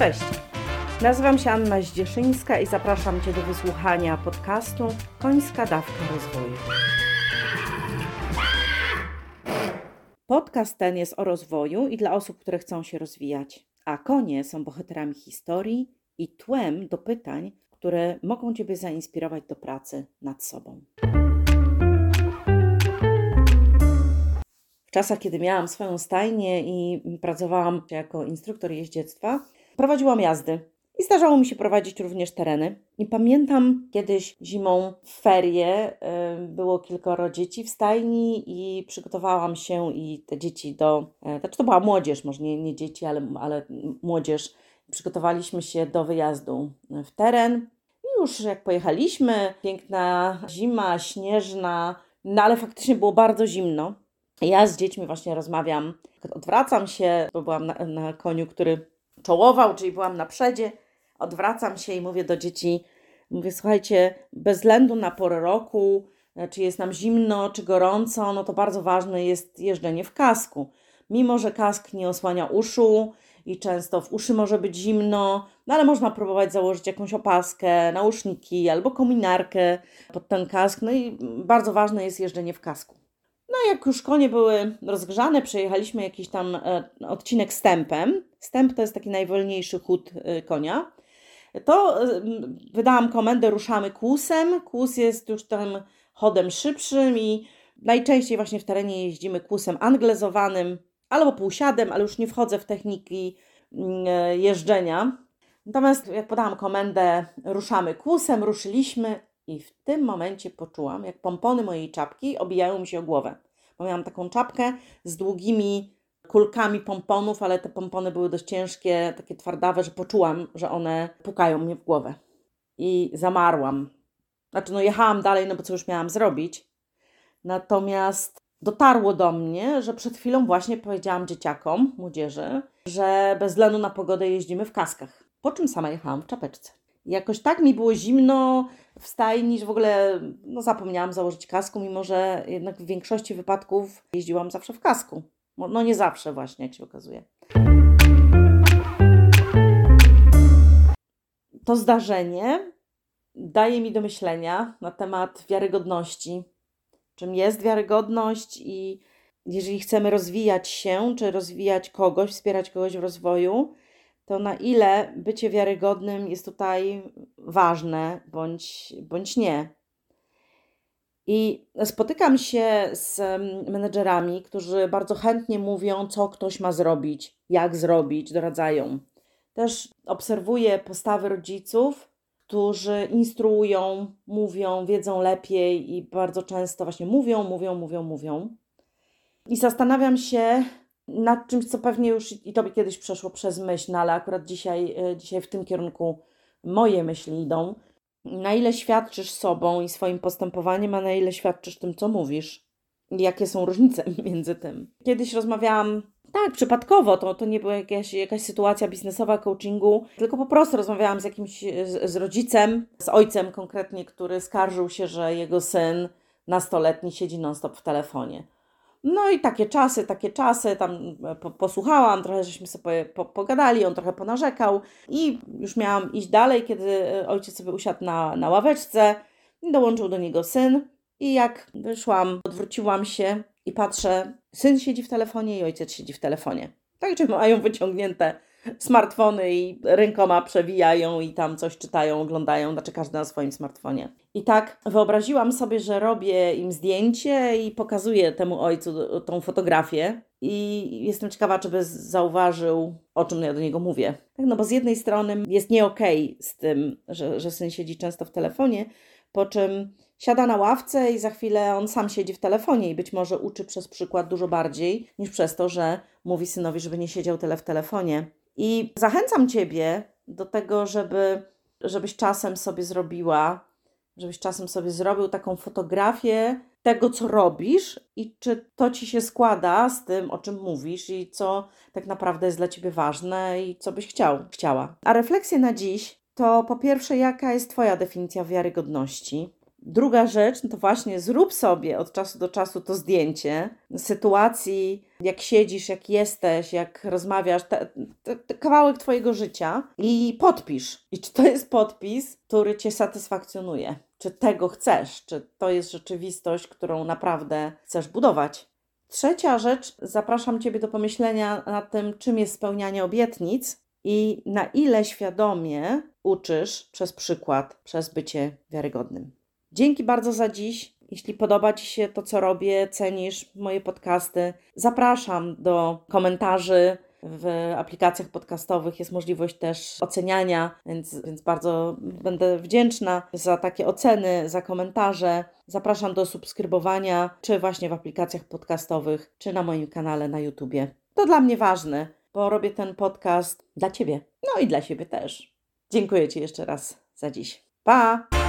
Cześć! Nazywam się Anna Zdzieszyńska i zapraszam Cię do wysłuchania podcastu Końska Dawka Rozwoju. Podcast ten jest o rozwoju i dla osób, które chcą się rozwijać, a konie są bohaterami historii i tłem do pytań, które mogą Ciebie zainspirować do pracy nad sobą. W czasach, kiedy miałam swoją stajnię i pracowałam jako instruktor jeździectwa, prowadziłam jazdy. I zdarzało mi się prowadzić również tereny. I pamiętam kiedyś zimą w ferie y, było kilkoro dzieci w stajni i przygotowałam się i te dzieci do, e, znaczy to była młodzież, może nie, nie dzieci, ale, ale młodzież. Przygotowaliśmy się do wyjazdu w teren. I już jak pojechaliśmy, piękna zima, śnieżna, no ale faktycznie było bardzo zimno. Ja z dziećmi właśnie rozmawiam, odwracam się, bo byłam na, na koniu, który czołował, czyli byłam na przedzie, odwracam się i mówię do dzieci, mówię, słuchajcie, bez względu na porę roku, e, czy jest nam zimno, czy gorąco, no to bardzo ważne jest jeżdżenie w kasku. Mimo, że kask nie osłania uszu i często w uszy może być zimno, no ale można próbować założyć jakąś opaskę, nauszniki albo kominarkę pod ten kask. No i bardzo ważne jest jeżdżenie w kasku. No jak już konie były rozgrzane, przejechaliśmy jakiś tam e, odcinek stępem. Stęp to jest taki najwolniejszy chód e, konia. To e, wydałam komendę ruszamy kłusem. Kłus jest już tym chodem szybszym i najczęściej właśnie w terenie jeździmy kłusem anglezowanym albo półsiadem, ale już nie wchodzę w techniki jeżdżenia. Natomiast jak podałam komendę ruszamy kłusem, ruszyliśmy, i w tym momencie poczułam, jak pompony mojej czapki obijają mi się o głowę. Bo miałam taką czapkę z długimi kulkami pomponów, ale te pompony były dość ciężkie, takie twardawe, że poczułam, że one pukają mnie w głowę. I zamarłam. Znaczy, no jechałam dalej, no bo co już miałam zrobić. Natomiast dotarło do mnie, że przed chwilą właśnie powiedziałam dzieciakom, młodzieży, że bez względu na pogodę jeździmy w kaskach. Po czym sama jechałam w czapeczce. Jakoś tak mi było zimno w stajni, że w ogóle no, zapomniałam założyć kasku, mimo że jednak w większości wypadków jeździłam zawsze w kasku. No nie zawsze właśnie, jak się okazuje. To zdarzenie daje mi do myślenia na temat wiarygodności. Czym jest wiarygodność i jeżeli chcemy rozwijać się, czy rozwijać kogoś, wspierać kogoś w rozwoju, to na ile bycie wiarygodnym jest tutaj ważne bądź, bądź nie. I spotykam się z menedżerami, którzy bardzo chętnie mówią, co ktoś ma zrobić, jak zrobić, doradzają. Też obserwuję postawy rodziców, którzy instruują, mówią, wiedzą lepiej i bardzo często właśnie mówią, mówią, mówią, mówią. I zastanawiam się, nad czymś, co pewnie już i tobie kiedyś przeszło przez myśl, no ale akurat dzisiaj, e, dzisiaj w tym kierunku moje myśli idą. Na ile świadczysz sobą i swoim postępowaniem, a na ile świadczysz tym, co mówisz? Jakie są różnice między tym? Kiedyś rozmawiałam tak, przypadkowo, to, to nie była jakaś, jakaś sytuacja biznesowa, coachingu, tylko po prostu rozmawiałam z jakimś, z, z rodzicem, z ojcem konkretnie, który skarżył się, że jego syn nastoletni siedzi non-stop w telefonie. No i takie czasy, takie czasy, tam e, po, posłuchałam, trochę żeśmy sobie po, pogadali, on trochę ponarzekał i już miałam iść dalej, kiedy e, ojciec sobie usiadł na, na ławeczce, dołączył do niego syn i jak wyszłam, odwróciłam się i patrzę, syn siedzi w telefonie i ojciec siedzi w telefonie. Także mają wyciągnięte smartfony i rękoma przewijają i tam coś czytają, oglądają, znaczy każdy na swoim smartfonie. I tak wyobraziłam sobie, że robię im zdjęcie i pokazuję temu ojcu tą fotografię. I jestem ciekawa, czy by zauważył, o czym ja do niego mówię. Tak, no bo z jednej strony jest nie okej okay z tym, że, że syn siedzi często w telefonie, po czym siada na ławce i za chwilę on sam siedzi w telefonie i być może uczy przez przykład dużo bardziej niż przez to, że mówi synowi, żeby nie siedział tyle w telefonie. I zachęcam Ciebie do tego, żeby, żebyś czasem sobie zrobiła, żebyś czasem sobie zrobił taką fotografię tego, co robisz i czy to Ci się składa z tym, o czym mówisz i co tak naprawdę jest dla Ciebie ważne i co byś chciał, chciała. A refleksja na dziś to po pierwsze, jaka jest Twoja definicja wiarygodności? Druga rzecz, no to właśnie zrób sobie od czasu do czasu to zdjęcie sytuacji, jak siedzisz, jak jesteś, jak rozmawiasz, te, te, te kawałek Twojego życia i podpisz. I czy to jest podpis, który Cię satysfakcjonuje? Czy tego chcesz? Czy to jest rzeczywistość, którą naprawdę chcesz budować? Trzecia rzecz, zapraszam Ciebie do pomyślenia nad tym, czym jest spełnianie obietnic i na ile świadomie uczysz przez przykład, przez bycie wiarygodnym. Dzięki bardzo za dziś. Jeśli podoba Ci się to, co robię, cenisz moje podcasty, zapraszam do komentarzy. W aplikacjach podcastowych jest możliwość też oceniania, więc, więc bardzo będę wdzięczna za takie oceny, za komentarze. Zapraszam do subskrybowania, czy właśnie w aplikacjach podcastowych, czy na moim kanale na YouTubie. To dla mnie ważne, bo robię ten podcast dla Ciebie, no i dla siebie też. Dziękuję Ci jeszcze raz za dziś. Pa!